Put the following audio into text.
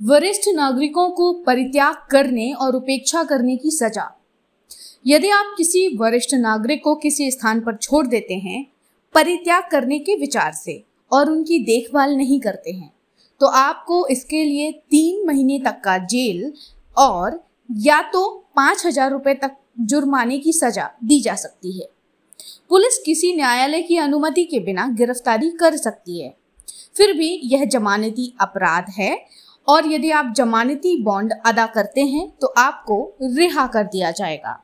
वरिष्ठ नागरिकों को परित्याग करने और उपेक्षा करने की सजा। यदि आप किसी वरिष्ठ नागरिक को किसी स्थान पर छोड़ देते हैं, परित्याग करने के विचार से और उनकी देखभाल नहीं करते हैं तो आपको इसके लिए तीन महीने तक का जेल और या तो पाँच हज़ार रुपए तक जुर्माने की सजा दी जा सकती है। पुलिस किसी न्यायालय की अनुमति के बिना गिरफ्तारी कर सकती है। फिर भी यह जमानती अपराध है और यदि आप जमानती बॉन्ड अदा करते हैं तो आपको रिहा कर दिया जाएगा।